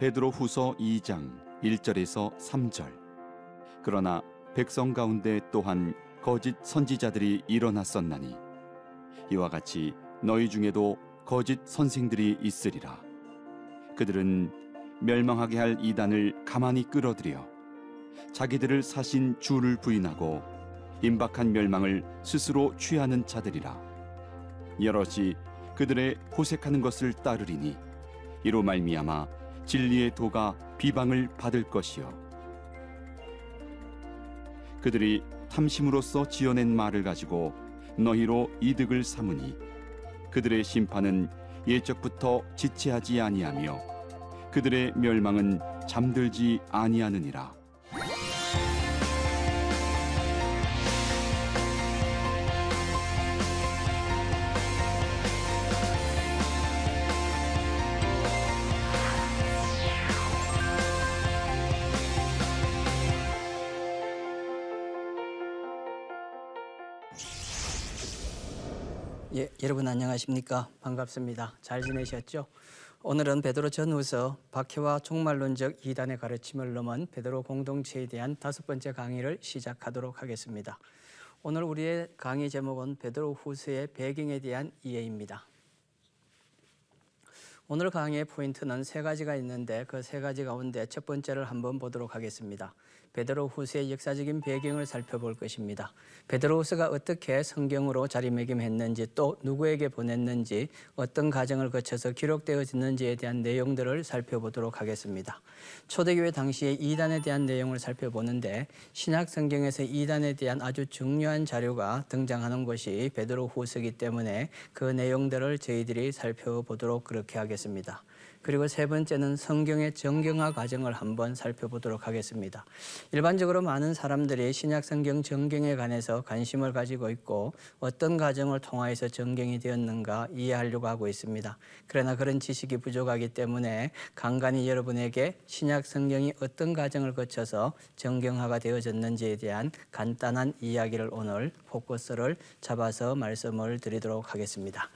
베드로 후서 2장 1절에서 3절. 그러나 백성 가운데 또한 거짓 선지자들이 일어났었나니 이와 같이 너희 중에도 거짓 선생들이 있으리라. 그들은 멸망하게 할 이단을 가만히 끌어들여 자기들을 사신 주를 부인하고 임박한 멸망을 스스로 취하는 자들이라. 여럿이 그들의 호색하는 것을 따르리니 이로 말미암아 진리의 도가 비방을 받을 것이요. 그들이 탐심으로써 지어낸 말을 가지고 너희로 이득을 삼으니 그들의 심판은 예적부터 지체하지 아니하며 그들의 멸망은 잠들지 아니하느니라 여러분 안녕하십니까? 반갑습니다. 잘 지내셨죠? 오늘은 베드로 전후서 박해와 종말론적 이단의 가르침을 넘은 베드로 공동체에 대한 다섯 번째 강의를 시작하도록 하겠습니다. 오늘 우리의 강의 제목은 베드로 후서의 배경에 대한 이해입니다. 오늘 강의의 포인트는 세 가지가 있는데 그 세 가지 가운데 첫 번째를 한번 보도록 하겠습니다. 베드로 후서의 역사적인 배경을 살펴볼 것입니다. 베드로 후서가 어떻게 성경으로 자리매김했는지 또 누구에게 보냈는지 어떤 과정을 거쳐서 기록되어졌는지에 대한 내용들을 살펴보도록 하겠습니다. 초대교회 당시의 이단에 대한 내용을 살펴보는데 신약 성경에서 이단에 대한 아주 중요한 자료가 등장하는 것이 베드로 후서이기 때문에 그 내용들을 저희들이 살펴보도록 그렇게 하겠습니다. 그리고 세 번째는 성경의 정경화 과정을 한번 살펴보도록 하겠습니다. 일반적으로 많은 사람들이 신약 성경 정경에 관해서 관심을 가지고 있고 어떤 과정을 통하여서 정경이 되었는가 이해하려고 하고 있습니다. 그러나 그런 지식이 부족하기 때문에 간간히 여러분에게 신약 성경이 어떤 과정을 거쳐서 정경화가 되어졌는지에 대한 간단한 이야기를 오늘 포커스를 잡아서 말씀을 드리도록 하겠습니다.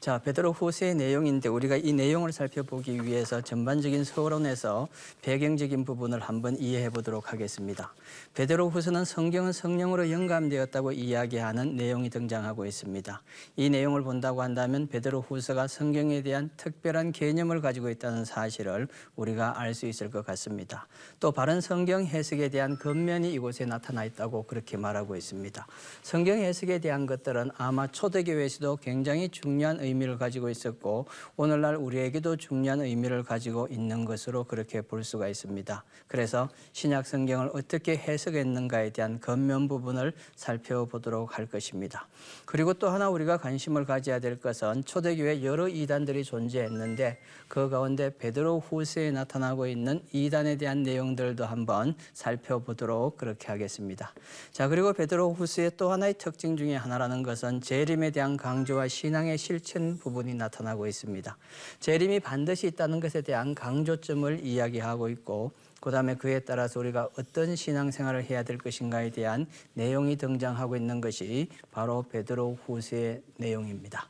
자, 베드로 후서의 내용인데 우리가 이 내용을 살펴보기 위해서 전반적인 서론에서 배경적인 부분을 한번 이해해 보도록 하겠습니다. 베드로 후서는 성경은 성령으로 영감되었다고 이야기하는 내용이 등장하고 있습니다. 이 내용을 본다고 한다면 베드로 후서가 성경에 대한 특별한 개념을 가지고 있다는 사실을 우리가 알 수 있을 것 같습니다. 또 바른 성경 해석에 대한 근면이 이곳에 나타나 있다고 그렇게 말하고 있습니다. 성경 해석에 대한 것들은 아마 초대교회에서도 굉장히 중요한 의 미를 가지고 있었고 오늘날 우리에게도 중요한 의미를 가지고 있는 것으로 그렇게 볼 수가 있습니다. 그래서 신약 성경을 어떻게 해석했는가에 대한 겉면 부분을 살펴보도록 할 것입니다. 그리고 또 하나 우리가 관심을 가져야 될 것은 초대교회 여러 이단들이 존재했는데 그 가운데 베드로 후서에 나타나고 있는 이단에 대한 내용들도 한번 살펴보도록 그렇게 하겠습니다. 자 그리고 베드로 후서의 또 하나의 특징 중에 하나라는 것은 재림에 대한 강조와 신앙의 실천 부분이 나타나고 있습니다. 재림이 반드시 있다는 것에 대한 강조점을 이야기하고 있고 그 다음에 그에 따라서 우리가 어떤 신앙생활을 해야 될 것인가에 대한 내용이 등장하고 있는 것이 바로 베드로 후서의 내용입니다.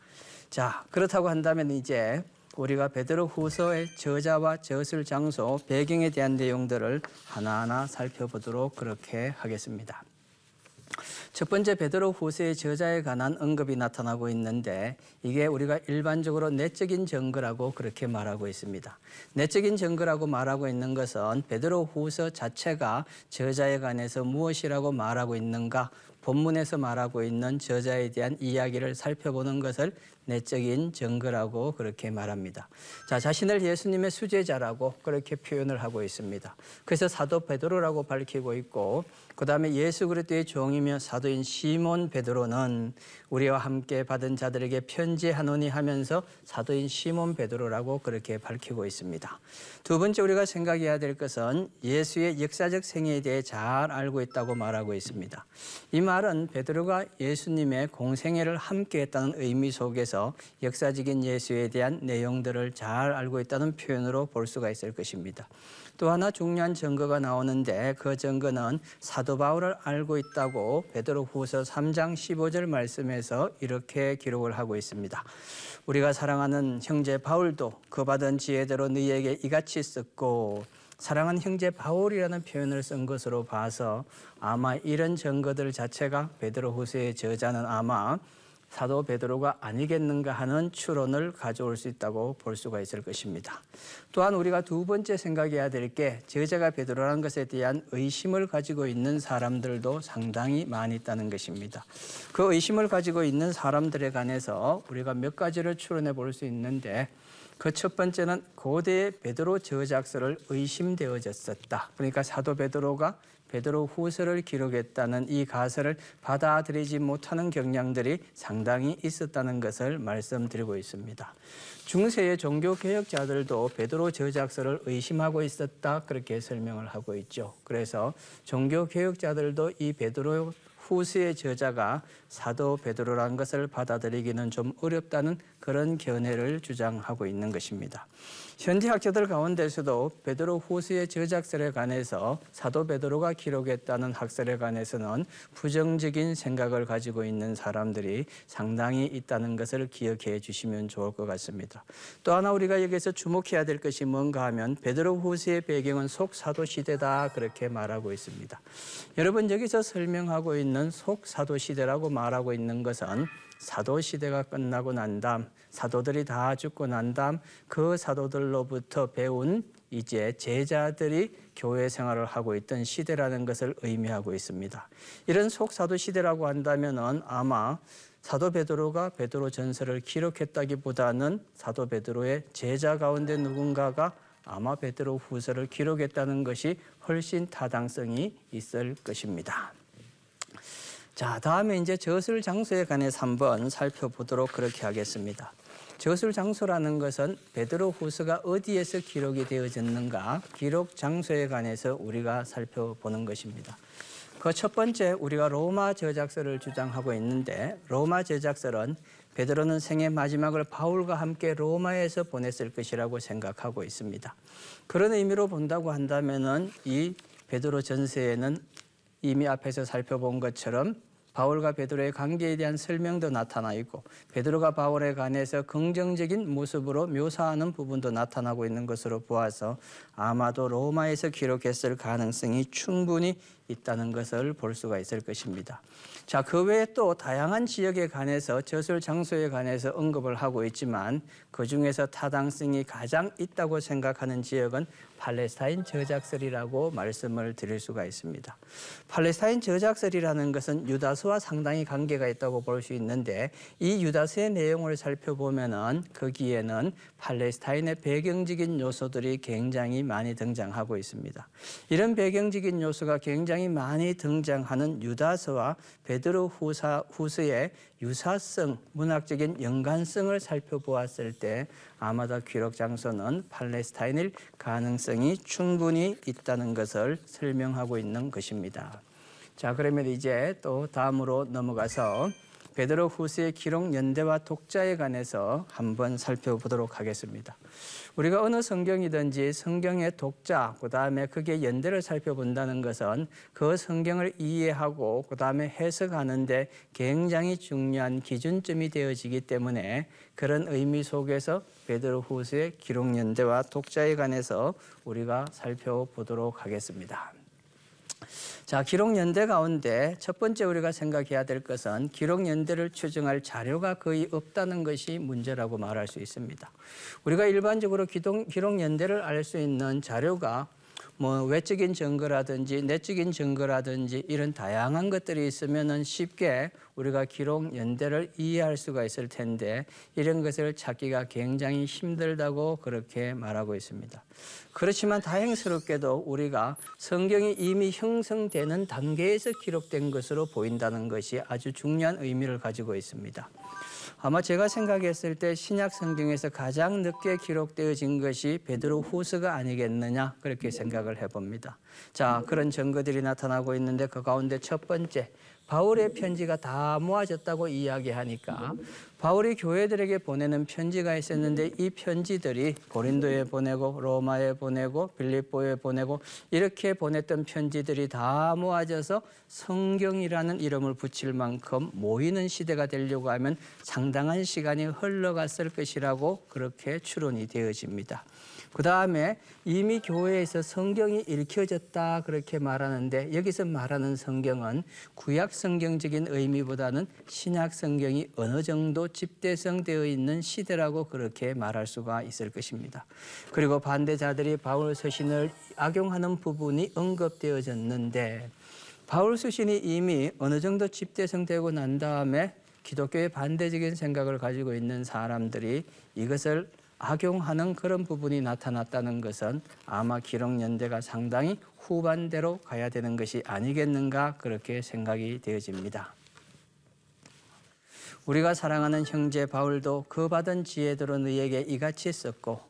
자 그렇다고 한다면 이제 우리가 베드로 후서의 저자와 저술 장소 배경에 대한 내용들을 하나하나 살펴보도록 그렇게 하겠습니다. 첫 번째 베드로 후서의 저자에 관한 언급이 나타나고 있는데 이게 우리가 일반적으로 내적인 증거라고 그렇게 말하고 있습니다. 내적인 증거라고 말하고 있는 것은 베드로 후서 자체가 저자에 관해서 무엇이라고 말하고 있는가 본문에서 말하고 있는 저자에 대한 이야기를 살펴보는 것을 내적인 증거라고 그렇게 말합니다. 자, 자신을 예수님의 수제자라고 그렇게 표현을 하고 있습니다. 그래서 사도 베드로라고 밝히고 있고 그다음에 예수 그리스도의 종이며 사도인 시몬 베드로는 우리와 함께 받은 자들에게 편지하노니 하면서 사도인 시몬 베드로라고 그렇게 밝히고 있습니다. 두 번째 우리가 생각해야 될 것은 예수의 역사적 생애에 대해 잘 알고 있다고 말하고 있습니다. 이 말은 베드로가 예수님의 공생애를 함께했다는 의미 속에서 역사적인 예수에 대한 내용들을 잘 알고 있다는 표현으로 볼 수가 있을 것입니다. 또 하나 중요한 증거가 나오는데 그 증거는 사도 바울을 알고 있다고 베드로후서 3장 15절 말씀에서 이렇게 기록을 하고 있습니다. 우리가 사랑하는 형제 바울도 그 받은 지혜대로 너희에게 이같이 썼고 사랑하는 형제 바울이라는 표현을 쓴 것으로 봐서 아마 이런 증거들 자체가 베드로 후서의 저자는 아마 사도 베드로가 아니겠는가 하는 추론을 가져올 수 있다고 볼 수가 있을 것입니다. 또한 우리가 두 번째 생각해야 될 게 저자가 베드로라는 것에 대한 의심을 가지고 있는 사람들도 상당히 많이 있다는 것입니다. 그 의심을 가지고 있는 사람들에 관해서 우리가 몇 가지를 추론해 볼 수 있는데 그 첫 번째는 고대의 베드로 저작서를 의심되어졌었다. 그러니까 사도 베드로가 베드로 후서를 기록했다는 이 가설을 받아들이지 못하는 경향들이 상당히 있었다는 것을 말씀드리고 있습니다. 중세의 종교 개혁자들도 베드로 저작서를 의심하고 있었다 그렇게 설명을 하고 있죠. 그래서 종교 개혁자들도 이 베드로 후서의 저자가 사도 베드로라는 것을 받아들이기는 좀 어렵다는 그런 견해를 주장하고 있는 것입니다. 현대 학자들 가운데서도 베드로 후서의 저작설에 관해서 사도 베드로가 기록했다는 학설에 관해서는 부정적인 생각을 가지고 있는 사람들이 상당히 있다는 것을 기억해 주시면 좋을 것 같습니다. 또 하나 우리가 여기서 주목해야 될 것이 뭔가 하면 베드로 후서의 배경은 속사도 시대다 그렇게 말하고 있습니다. 여러분 여기서 설명하고 있는 속사도 시대라고 말하고 있는 것은 사도 시대가 끝나고 난 다음 사도들이 다 죽고 난 다음 그 사도들로부터 배운 이제 제자들이 교회 생활을 하고 있던 시대라는 것을 의미하고 있습니다. 이런 속사도 시대라고 한다면은 아마 사도 베드로가 베드로 전서를 기록했다기보다는 사도 베드로의 제자 가운데 누군가가 아마 베드로 후서를 기록했다는 것이 훨씬 타당성이 있을 것입니다. 자, 다음에 이제 저술 장소에 관해서 한번 살펴보도록 그렇게 하겠습니다. 저술 장소라는 것은 베드로 후서가 어디에서 기록이 되어졌는가 기록 장소에 관해서 우리가 살펴보는 것입니다. 그 첫 번째 우리가 로마 저작서를 주장하고 있는데 로마 저작서는 베드로는 생애 마지막을 바울과 함께 로마에서 보냈을 것이라고 생각하고 있습니다. 그런 의미로 본다고 한다면은 이 베드로 전서에는 이미 앞에서 살펴본 것처럼 바울과 베드로의 관계에 대한 설명도 나타나 있고 베드로가 바울에 관해서 긍정적인 모습으로 묘사하는 부분도 나타나고 있는 것으로 보아서 아마도 로마에서 기록했을 가능성이 충분히 있다는 것을 볼 수가 있을 것입니다. 자, 그 외에 또 다양한 지역에 관해서 저술 장소에 관해서 언급을 하고 있지만 그 중에서 타당성이 가장 있다고 생각하는 지역은 팔레스타인 저작설이라고 말씀을 드릴 수가 있습니다. 팔레스타인 저작설이라는 것은 유다서와 상당히 관계가 있다고 볼 수 있는데 이 유다서의 내용을 살펴보면은 거기에는 팔레스타인의 배경적인 요소들이 굉장히 많이 등장하고 있습니다. 이런 배경적인 요소가 굉장히 많이 등장하는 유다서와 베드로 후사, 후서의 유사성, 문학적인 연관성을 살펴보았을 때 아마도 기록 장소는 팔레스타인일 가능성이 충분히 있다는 것을 설명하고 있는 것입니다. 자, 그러면 이제 또 다음으로 넘어가서 베드로 후서의 기록 연대와 독자에 관해서 한번 살펴보도록 하겠습니다. 우리가 어느 성경이든지 성경의 독자, 그 다음에 그게 연대를 살펴본다는 것은 그 성경을 이해하고 그 다음에 해석하는데 굉장히 중요한 기준점이 되어지기 때문에 그런 의미 속에서 베드로 후서의 기록 연대와 독자에 관해서 우리가 살펴보도록 하겠습니다. 자, 기록 연대 가운데 첫 번째 우리가 생각해야 될 것은 기록 연대를 추정할 자료가 거의 없다는 것이 문제라고 말할 수 있습니다. 우리가 일반적으로 기록 연대를 알 수 있는 자료가 뭐 외적인 증거라든지 내적인 증거라든지 이런 다양한 것들이 있으면은 쉽게 우리가 기록 연대를 이해할 수가 있을 텐데 이런 것을 찾기가 굉장히 힘들다고 그렇게 말하고 있습니다. 그렇지만 다행스럽게도 우리가 성경이 이미 형성되는 단계에서 기록된 것으로 보인다는 것이 아주 중요한 의미를 가지고 있습니다. 아마 제가 생각했을 때 신약 성경에서 가장 늦게 기록되어진 것이 베드로 후서가 아니겠느냐 그렇게 생각을 해봅니다. 자 그런 증거들이 나타나고 있는데 그 가운데 첫 번째 바울의 편지가 다 모아졌다고 이야기하니까 바울이 교회들에게 보내는 편지가 있었는데 이 편지들이 고린도에 보내고 로마에 보내고 빌립보에 보내고 이렇게 보냈던 편지들이 다 모아져서 성경이라는 이름을 붙일 만큼 모이는 시대가 되려고 하면 상당한 시간이 흘러갔을 것이라고 그렇게 추론이 되어집니다. 그 다음에 이미 교회에서 성경이 읽혀졌다 그렇게 말하는데 여기서 말하는 성경은 구약 성경적인 의미보다는 신약 성경이 어느 정도 집대성되어 있는 시대라고 그렇게 말할 수가 있을 것입니다. 그리고 반대자들이 바울 서신을 악용하는 부분이 언급되어졌는데 바울 서신이 이미 어느 정도 집대성되고 난 다음에 기독교의 반대적인 생각을 가지고 있는 사람들이 이것을 악용하는 그런 부분이 나타났다는 것은 아마 기록연대가 상당히 후반대로 가야 되는 것이 아니겠는가 그렇게 생각이 되어집니다. 우리가 사랑하는 형제 바울도 그 받은 지혜대로 너희에게 이같이 썼고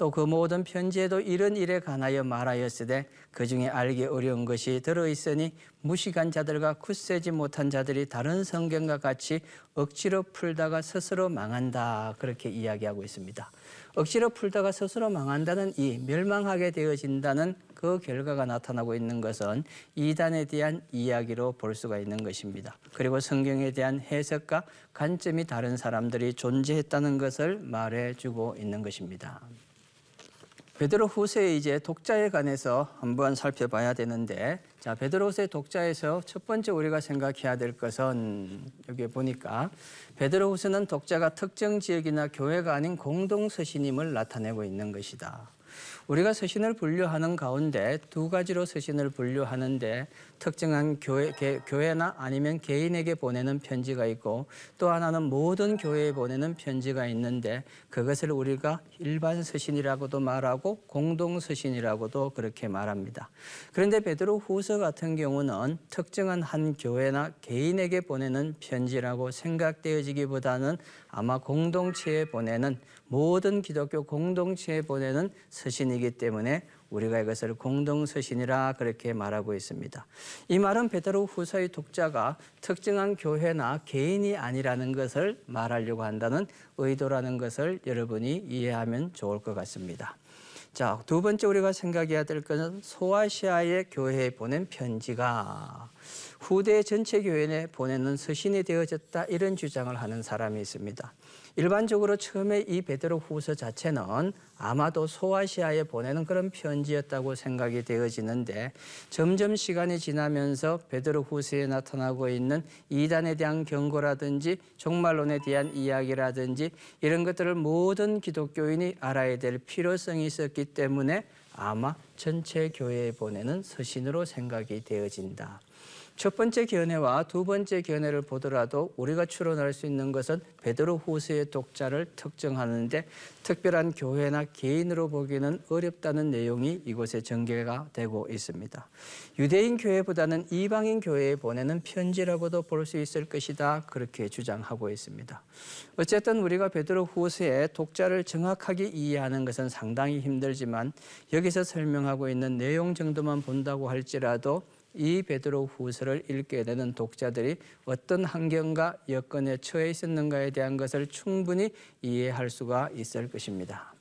또 그 모든 편지에도 이런 일에 관하여 말하였으되 그 중에 알기 어려운 것이 들어 있으니 무식한 자들과 굳세지 못한 자들이 다른 성경과 같이 억지로 풀다가 스스로 망한다 그렇게 이야기하고 있습니다. 억지로 풀다가 스스로 망한다는 이 멸망하게 되어진다는 그 결과가 나타나고 있는 것은 이단에 대한 이야기로 볼 수가 있는 것입니다. 그리고 성경에 대한 해석과 관점이 다른 사람들이 존재했다는 것을 말해주고 있는 것입니다. 베드로 후서의 이제 독자에 관해서 한번 살펴봐야 되는데 자 베드로 후서의 독자에서 첫 번째 우리가 생각해야 될 것은 여기 보니까 베드로 후서는 독자가 특정 지역이나 교회가 아닌 공동 서신임을 나타내고 있는 것이다. 우리가 서신을 분류하는 가운데 두 가지로 서신을 분류하는데 특정한 교회, 개, 교회나 아니면 개인에게 보내는 편지가 있고 또 하나는 모든 교회에 보내는 편지가 있는데 그것을 우리가 일반 서신이라고도 말하고 공동 서신이라고도 그렇게 말합니다. 그런데 베드로 후서 같은 경우는 특정한 한 교회나 개인에게 보내는 편지라고 생각되어지기보다는 아마 공동체에 보내는 모든 기독교 공동체에 보내는 서신이기 때문에 우리가 이것을 공동서신이라 그렇게 말하고 있습니다. 이 말은 베드로 후서의 독자가 특정한 교회나 개인이 아니라는 것을 말하려고 한다는 의도라는 것을 여러분이 이해하면 좋을 것 같습니다. 자, 두 번째 우리가 생각해야 될 것은 소아시아의 교회에 보낸 편지가 후대 전체 교회에 보내는 서신이 되어졌다 이런 주장을 하는 사람이 있습니다. 일반적으로 처음에 이 베드로 후서 자체는 아마도 소아시아에 보내는 그런 편지였다고 생각이 되어지는데 점점 시간이 지나면서 베드로 후서에 나타나고 있는 이단에 대한 경고라든지 종말론에 대한 이야기라든지 이런 것들을 모든 기독교인이 알아야 될 필요성이 있었기 때문에 아마 전체 교회에 보내는 서신으로 생각이 되어진다. 첫 번째 견해와 두 번째 견해를 보더라도 우리가 추론할 수 있는 것은 베드로 후서의 독자를 특정하는데 특별한 교회나 개인으로 보기는 어렵다는 내용이 이곳에 전개가 되고 있습니다. 유대인 교회보다는 이방인 교회에 보내는 편지라고도 볼 수 있을 것이다 그렇게 주장하고 있습니다. 어쨌든 우리가 베드로 후서의 독자를 정확하게 이해하는 것은 상당히 힘들지만 여기서 설명하고 있는 내용 정도만 본다고 할지라도 이 베드로 후서를 읽게 되는 독자들이 어떤 환경과 여건에 처해 있었는가에 대한 것을 충분히 이해할 수가 있을 것입니다.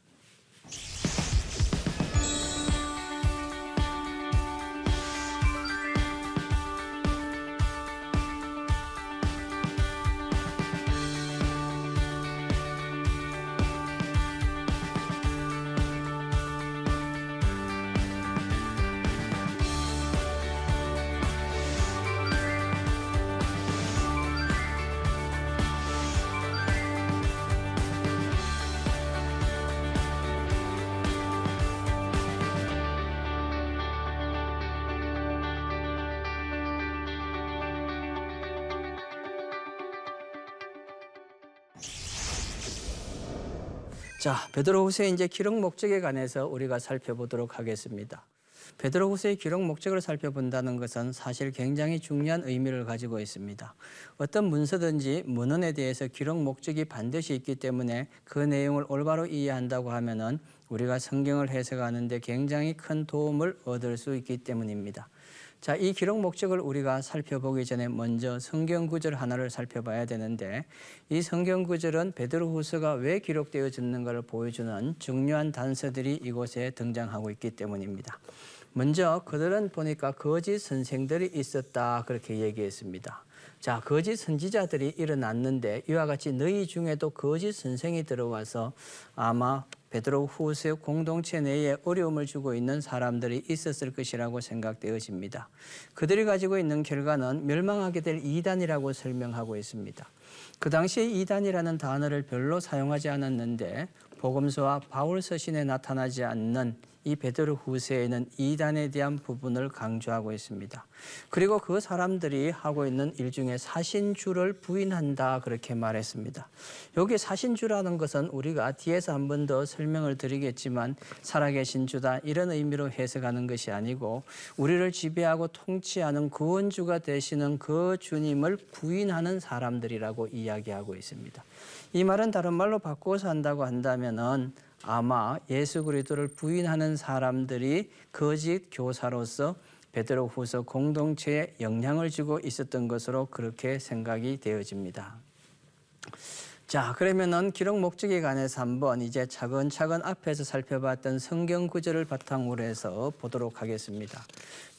자, 베드로후서의 이제 기록 목적에 관해서 우리가 살펴보도록 하겠습니다. 베드로후서의 기록 목적을 살펴본다는 것은 사실 굉장히 중요한 의미를 가지고 있습니다. 어떤 문서든지 문헌에 대해서 기록 목적이 반드시 있기 때문에 그 내용을 올바로 이해한다고 하면은 우리가 성경을 해석하는데 굉장히 큰 도움을 얻을 수 있기 때문입니다. 자, 이 기록 목적을 우리가 살펴보기 전에 먼저 성경 구절 하나를 살펴봐야 되는데 이 성경 구절은 베드로 후서가 왜 기록되어졌는가를 보여주는 중요한 단서들이 이곳에 등장하고 있기 때문입니다. 먼저 그들은 보니까 거짓 선생들이 있었다 그렇게 얘기했습니다. 자, 거짓 선지자들이 일어났는데 이와 같이 너희 중에도 거짓 선생이 들어와서 아마 베드로 후세 공동체 내에 어려움을 주고 있는 사람들이 있었을 것이라고 생각되어집니다. 그들이 가지고 있는 결과는 멸망하게 될 이단이라고 설명하고 있습니다. 그 당시에 이단이라는 단어를 별로 사용하지 않았는데 복음서와 바울 서신에 나타나지 않는 이 베드로 후세에는 이단에 대한 부분을 강조하고 있습니다. 그리고 그 사람들이 하고 있는 일 중에 사신주를 부인한다 그렇게 말했습니다. 여기 사신주라는 것은 우리가 뒤에서 한 번 더 설명을 드리겠지만 살아계신 주다 이런 의미로 해석하는 것이 아니고 우리를 지배하고 통치하는 구원주가 되시는 그 주님을 부인하는 사람들이라고 이야기하고 있습니다. 이 말은 다른 말로 바꾸어서 한다고 한다면은 아마 예수 그리스도를 부인하는 사람들이 거짓 교사로서 베드로 후서 공동체에 영향을 주고 있었던 것으로 그렇게 생각이 되어집니다. 자, 그러면은 기록 목적에 관해서 한번 이제 차근차근 앞에서 살펴봤던 성경 구절을 바탕으로 해서 보도록 하겠습니다.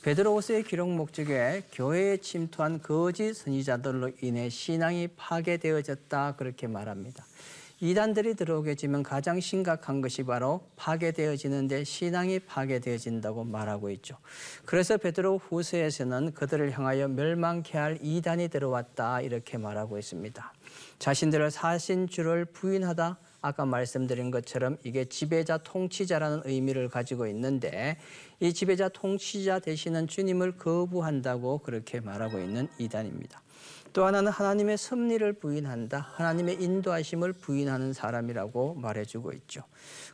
베드로후서의 기록 목적에 교회에 침투한 거짓 선지자들로 인해 신앙이 파괴되어졌다 그렇게 말합니다. 이단들이 들어오게 되면 가장 심각한 것이 바로 파괴되어지는데 신앙이 파괴되어진다고 말하고 있죠. 그래서 베드로 후서에서는 그들을 향하여 멸망케 할 이단이 들어왔다 이렇게 말하고 있습니다. 자신들을 사신주를 부인하다 아까 말씀드린 것처럼 이게 지배자 통치자라는 의미를 가지고 있는데 이 지배자 통치자 되시는 주님을 거부한다고 그렇게 말하고 있는 이단입니다. 또 하나는 하나님의 섭리를 부인한다. 하나님의 인도하심을 부인하는 사람이라고 말해주고 있죠.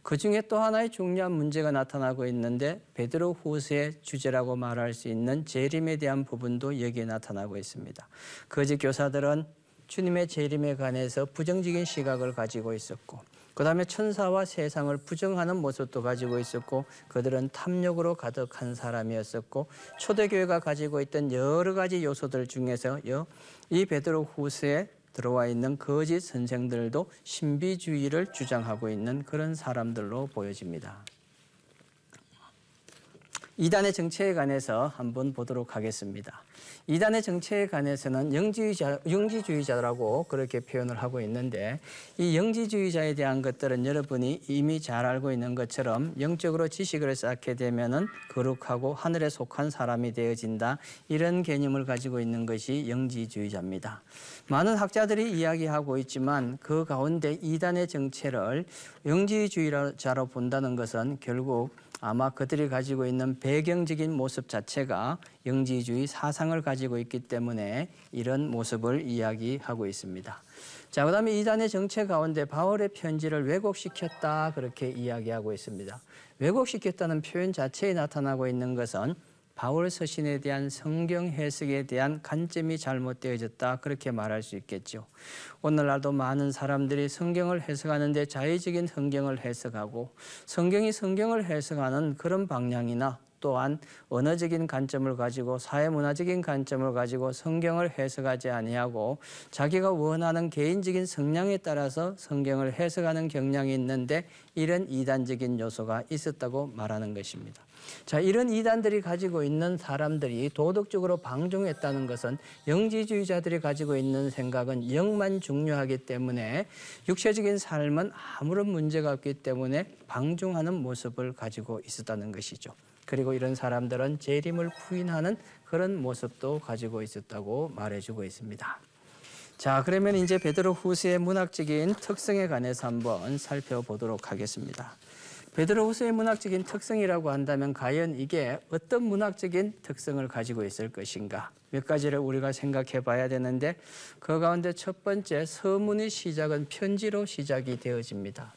그 중에 또 하나의 중요한 문제가 나타나고 있는데 베드로 후세의 주제라고 말할 수 있는 재림에 대한 부분도 여기에 나타나고 있습니다. 거짓 교사들은 주님의 재림에 관해서 부정적인 시각을 가지고 있었고 그 다음에 천사와 세상을 부정하는 모습도 가지고 있었고 그들은 탐욕으로 가득한 사람이었었고 초대교회가 가지고 있던 여러 가지 요소들 중에서 이 베드로 후스에 들어와 있는 거짓 선생들도 신비주의를 주장하고 있는 그런 사람들로 보여집니다. 이단의 정체에 관해서 한번 보도록 하겠습니다. 이단의 정체에 관해서는 영지주의자, 영지주의자라고 그렇게 표현을 하고 있는데 이 영지주의자에 대한 것들은 여러분이 이미 잘 알고 있는 것처럼 영적으로 지식을 쌓게 되면은 거룩하고 하늘에 속한 사람이 되어진다 이런 개념을 가지고 있는 것이 영지주의자입니다. 많은 학자들이 이야기하고 있지만 그 가운데 이단의 정체를 영지주의자로 본다는 것은 결국 아마 그들이 가지고 있는 배경적인 모습 자체가 영지주의 사상을 가지고 있기 때문에 이런 모습을 이야기하고 있습니다. 자, 그 다음에 이단의 정체 가운데 바울의 편지를 왜곡시켰다 그렇게 이야기하고 있습니다. 왜곡시켰다는 표현 자체에 나타나고 있는 것은 바울 서신에 대한 성경 해석에 대한 관점이 잘못되어졌다 그렇게 말할 수 있겠죠. 오늘날도 많은 사람들이 성경을 해석하는데 자의적인 성경을 해석하고 성경이 성경을 해석하는 그런 방향이나 또한 언어적인 관점을 가지고 사회문화적인 관점을 가지고 성경을 해석하지 아니하고 자기가 원하는 개인적인 성향에 따라서 성경을 해석하는 경향이 있는데 이런 이단적인 요소가 있었다고 말하는 것입니다. 자, 이런 이단들이 가지고 있는 사람들이 도덕적으로 방종했다는 것은 영지주의자들이 가지고 있는 생각은 영만 중요하기 때문에 육체적인 삶은 아무런 문제가 없기 때문에 방종하는 모습을 가지고 있었다는 것이죠. 그리고 이런 사람들은 재림을 부인하는 그런 모습도 가지고 있었다고 말해주고 있습니다. 자, 그러면 이제 베드로 후서의 문학적인 특성에 관해서 한번 살펴보도록 하겠습니다. 베드로 후서의 문학적인 특성이라고 한다면 과연 이게 어떤 문학적인 특성을 가지고 있을 것인가 몇 가지를 우리가 생각해 봐야 되는데 그 가운데 첫 번째 서문의 시작은 편지로 시작이 되어집니다.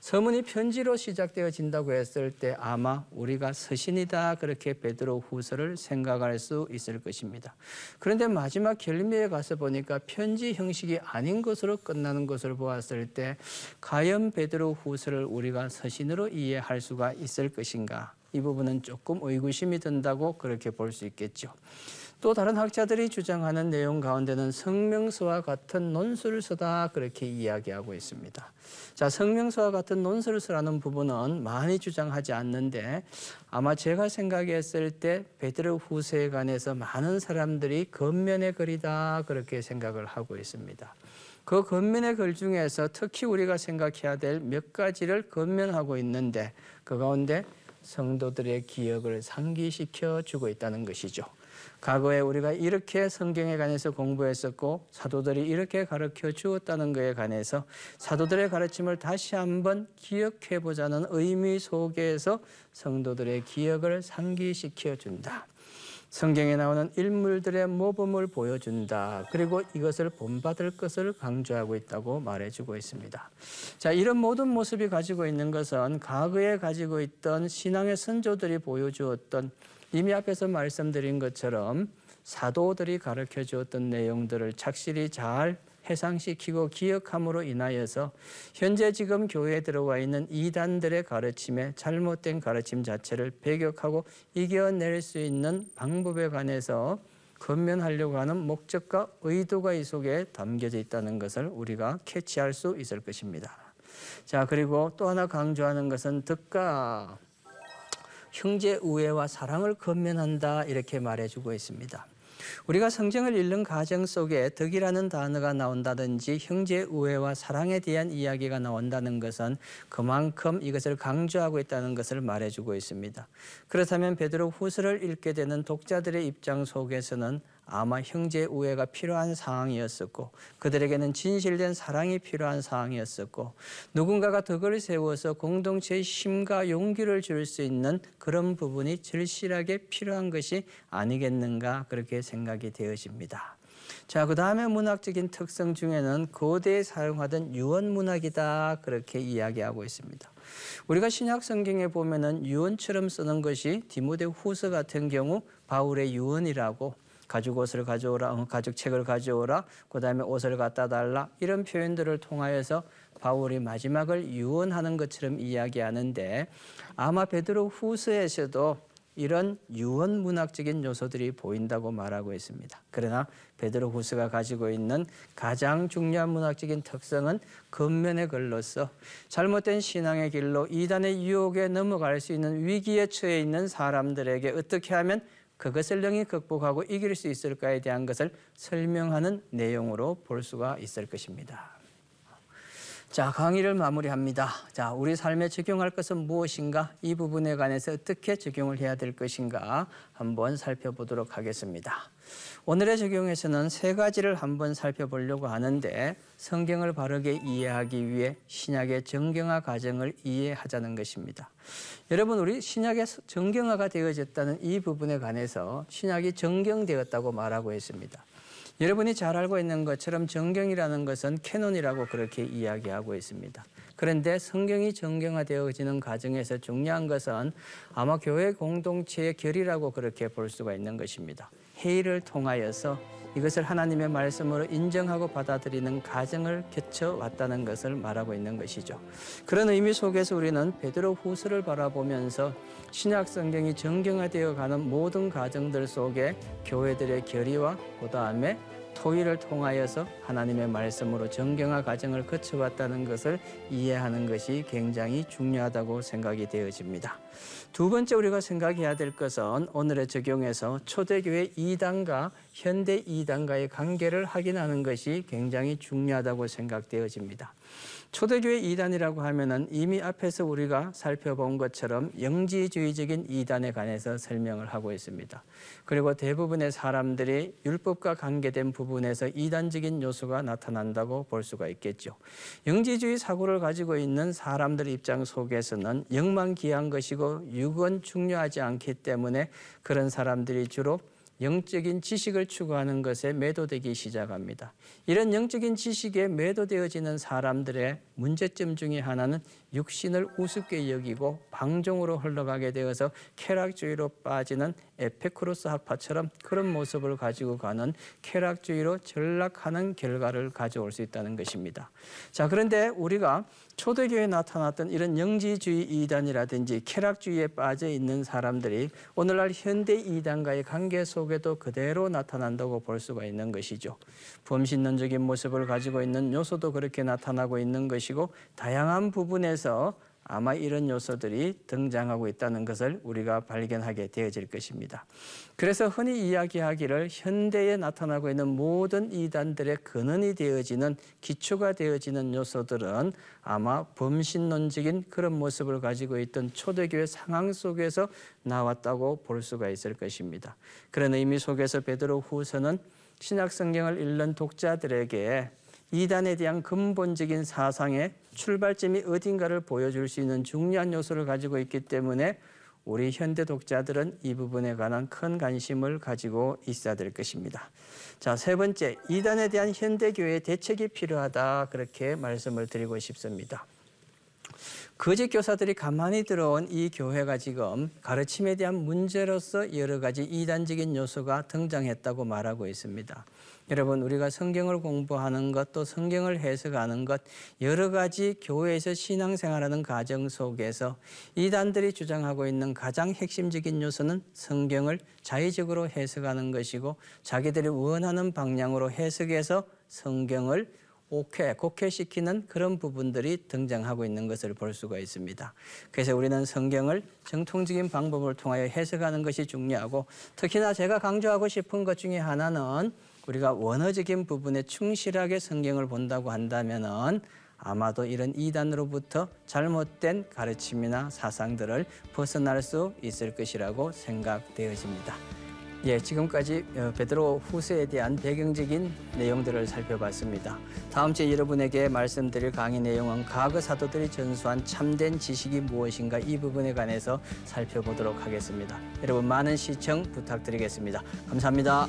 서문이 편지로 시작되어진다고 했을 때 아마 우리가 서신이다 그렇게 베드로 후서를 생각할 수 있을 것입니다. 그런데 마지막 결미에 가서 보니까 편지 형식이 아닌 것으로 끝나는 것을 보았을 때 과연 베드로 후서를 우리가 서신으로 이해할 수가 있을 것인가 이 부분은 조금 의구심이 든다고 그렇게 볼 수 있겠죠. 또 다른 학자들이 주장하는 내용 가운데는 성명서와 같은 논술서다 그렇게 이야기하고 있습니다. 자, 성명서와 같은 논술서라는 부분은 많이 주장하지 않는데 아마 제가 생각했을 때 베드로 후세에 관해서 많은 사람들이 겉면의 글이다 그렇게 생각을 하고 있습니다. 그 겉면의 글 중에서 특히 우리가 생각해야 될 몇 가지를 겉면하고 있는데 그 가운데 성도들의 기억을 상기시켜 주고 있다는 것이죠. 과거에 우리가 이렇게 성경에 관해서 공부했었고 사도들이 이렇게 가르쳐 주었다는 것에 관해서 사도들의 가르침을 다시 한번 기억해 보자는 의미 속에서 성도들의 기억을 상기시켜 준다. 성경에 나오는 인물들의 모범을 보여준다. 그리고 이것을 본받을 것을 강조하고 있다고 말해주고 있습니다. 자, 이런 모든 모습이 가지고 있는 것은 과거에 가지고 있던 신앙의 선조들이 보여주었던 이미 앞에서 말씀드린 것처럼 사도들이 가르쳐 주었던 내용들을 착실히 잘 해상시키고 기억함으로 인하여서 현재 지금 교회에 들어와 있는 이단들의 가르침에 잘못된 가르침 자체를 배격하고 이겨낼 수 있는 방법에 관해서 건면하려고 하는 목적과 의도가 이 속에 담겨져 있다는 것을 우리가 캐치할 수 있을 것입니다. 자, 그리고 또 하나 강조하는 것은 덕과 형제 우애와 사랑을 건면한다 이렇게 말해주고 있습니다. 우리가 성경을 읽는 과정 속에 덕이라는 단어가 나온다든지 형제 우애와 사랑에 대한 이야기가 나온다는 것은 그만큼 이것을 강조하고 있다는 것을 말해주고 있습니다. 그렇다면 베드로 후서를 읽게 되는 독자들의 입장 속에서는 아마 형제 우애가 필요한 상황이었었고 그들에게는 진실된 사랑이 필요한 상황이었었고 누군가가 덕을 세워서 공동체의 힘과 용기를 줄 수 있는 그런 부분이 절실하게 필요한 것이 아니겠는가 그렇게 생각이 되어집니다. 자, 그 다음에 문학적인 특성 중에는 고대에 사용하던 유언 문학이다 그렇게 이야기하고 있습니다. 우리가 신약 성경에 보면은 유언처럼 쓰는 것이 디모데 후서 같은 경우 바울의 유언이라고 가죽 옷을 가져오라, 어, 가죽 책을 가져오라, 그 다음에 옷을 갖다 달라 이런 표현들을 통하여서 바울이 마지막을 유언하는 것처럼 이야기하는데 아마 베드로 후서에서도 이런 유언 문학적인 요소들이 보인다고 말하고 있습니다. 그러나 베드로 후서가 가지고 있는 가장 중요한 문학적인 특성은 겉면의 글로서 잘못된 신앙의 길로 이단의 유혹에 넘어갈 수 있는 위기에 처해 있는 사람들에게 어떻게 하면 그것을 능히 극복하고 이길 수 있을까에 대한 것을 설명하는 내용으로 볼 수가 있을 것입니다. 자, 강의를 마무리합니다. 자, 우리 삶에 적용할 것은 무엇인가? 이 부분에 관해서 어떻게 적용을 해야 될 것인가? 한번 살펴보도록 하겠습니다. 오늘의 적용에서는 세 가지를 한번 살펴보려고 하는데 성경을 바르게 이해하기 위해 신약의 정경화 과정을 이해하자는 것입니다. 여러분 우리 신약의 정경화가 되어졌다는 이 부분에 관해서 신약이 정경되었다고 말하고 있습니다. 여러분이 잘 알고 있는 것처럼 정경이라는 것은 canon이라고 그렇게 이야기하고 있습니다. 그런데 성경이 정경화되어지는 과정에서 중요한 것은 아마 교회 공동체의 결의라고 그렇게 볼 수가 있는 것입니다. 회의를 통하여서 이것을 하나님의 말씀으로 인정하고 받아들이는 과정을 거쳐왔다는 것을 말하고 있는 것이죠. 그런 의미 속에서 우리는 베드로 후서를 바라보면서 신약 성경이 정경화되어 가는 모든 과정들 속에 교회들의 결의와 그 다음에 토의를 통하여서 하나님의 말씀으로 정경화 과정을 거쳐왔다는 것을 이해하는 것이 굉장히 중요하다고 생각이 되어집니다. 두 번째 우리가 생각해야 될 것은 오늘의 적용에서 초대교회 이단과 현대 이단과의 관계를 확인하는 것이 굉장히 중요하다고 생각되어집니다. 초대교회 이단이라고 하면은 이미 앞에서 우리가 살펴본 것처럼 영지주의적인 이단에 관해서 설명을 하고 있습니다. 그리고 대부분의 사람들이 율법과 관계된 부분에서 이단적인 요소가 나타난다고 볼 수가 있겠죠. 영지주의 사고를 가지고 있는 사람들 입장 속에서는 영만 귀한 것이고 육은 중요하지 않기 때문에 그런 사람들이 주로 영적인 지식을 추구하는 것에 매도되기 시작합니다. 이런 영적인 지식에 매도되어지는 사람들의 문제점 중에 하나는 육신을 우습게 여기고 방종으로 흘러가게 되어서 쾌락주의로 빠지는 에페크로스 학파처럼 그런 모습을 가지고 가는 쾌락주의로 전락하는 결과를 가져올 수 있다는 것입니다. 자, 그런데 우리가 초대교회에 나타났던 이런 영지주의 이단이라든지 쾌락주의에 빠져 있는 사람들이 오늘날 현대 이단과의 관계 속에도 그대로 나타난다고 볼 수가 있는 것이죠. 범신론적인 모습을 가지고 있는 요소도 그렇게 나타나고 있는 것이고 다양한 부분에서 아마 이런 요소들이 등장하고 있다는 것을 우리가 발견하게 되어질 것입니다. 그래서 흔히 이야기하기를 현대에 나타나고 있는 모든 이단들의 근원이 되어지는 기초가 되어지는 요소들은 아마 범신론적인 그런 모습을 가지고 있던 초대교회 상황 속에서 나왔다고 볼 수가 있을 것입니다. 그런 의미 속에서 베드로 후서는 신약 성경을 읽는 독자들에게 이단에 대한 근본적인 사상의 출발점이 어딘가를 보여줄 수 있는 중요한 요소를 가지고 있기 때문에 우리 현대 독자들은 이 부분에 관한 큰 관심을 가지고 있어야 될 것입니다. 자, 세 번째, 이단에 대한 현대 교회의 대책이 필요하다 그렇게 말씀을 드리고 싶습니다. 거짓 교사들이 가만히 들어온 이 교회가 지금 가르침에 대한 문제로서 여러 가지 이단적인 요소가 등장했다고 말하고 있습니다. 여러분 우리가 성경을 공부하는 것 또 성경을 해석하는 것 여러 가지 교회에서 신앙생활하는 과정 속에서 이단들이 주장하고 있는 가장 핵심적인 요소는 성경을 자의적으로 해석하는 것이고 자기들이 원하는 방향으로 해석해서 성경을 옥회, 곡회시키는 그런 부분들이 등장하고 있는 것을 볼 수가 있습니다. 그래서 우리는 성경을 정통적인 방법을 통하여 해석하는 것이 중요하고 특히나 제가 강조하고 싶은 것 중에 하나는 우리가 원어적인 부분에 충실하게 성경을 본다고 한다면은 아마도 이런 이단으로부터 잘못된 가르침이나 사상들을 벗어날 수 있을 것이라고 생각되어집니다. 예, 지금까지 어, 베드로 후서에 대한 배경적인 내용들을 살펴봤습니다. 다음 주에 여러분에게 말씀드릴 강의 내용은 과거 사도들이 전수한 참된 지식이 무엇인가 이 부분에 관해서 살펴보도록 하겠습니다. 여러분 많은 시청 부탁드리겠습니다. 감사합니다.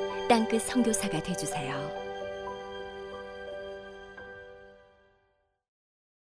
땅끝 성교사가 되주세요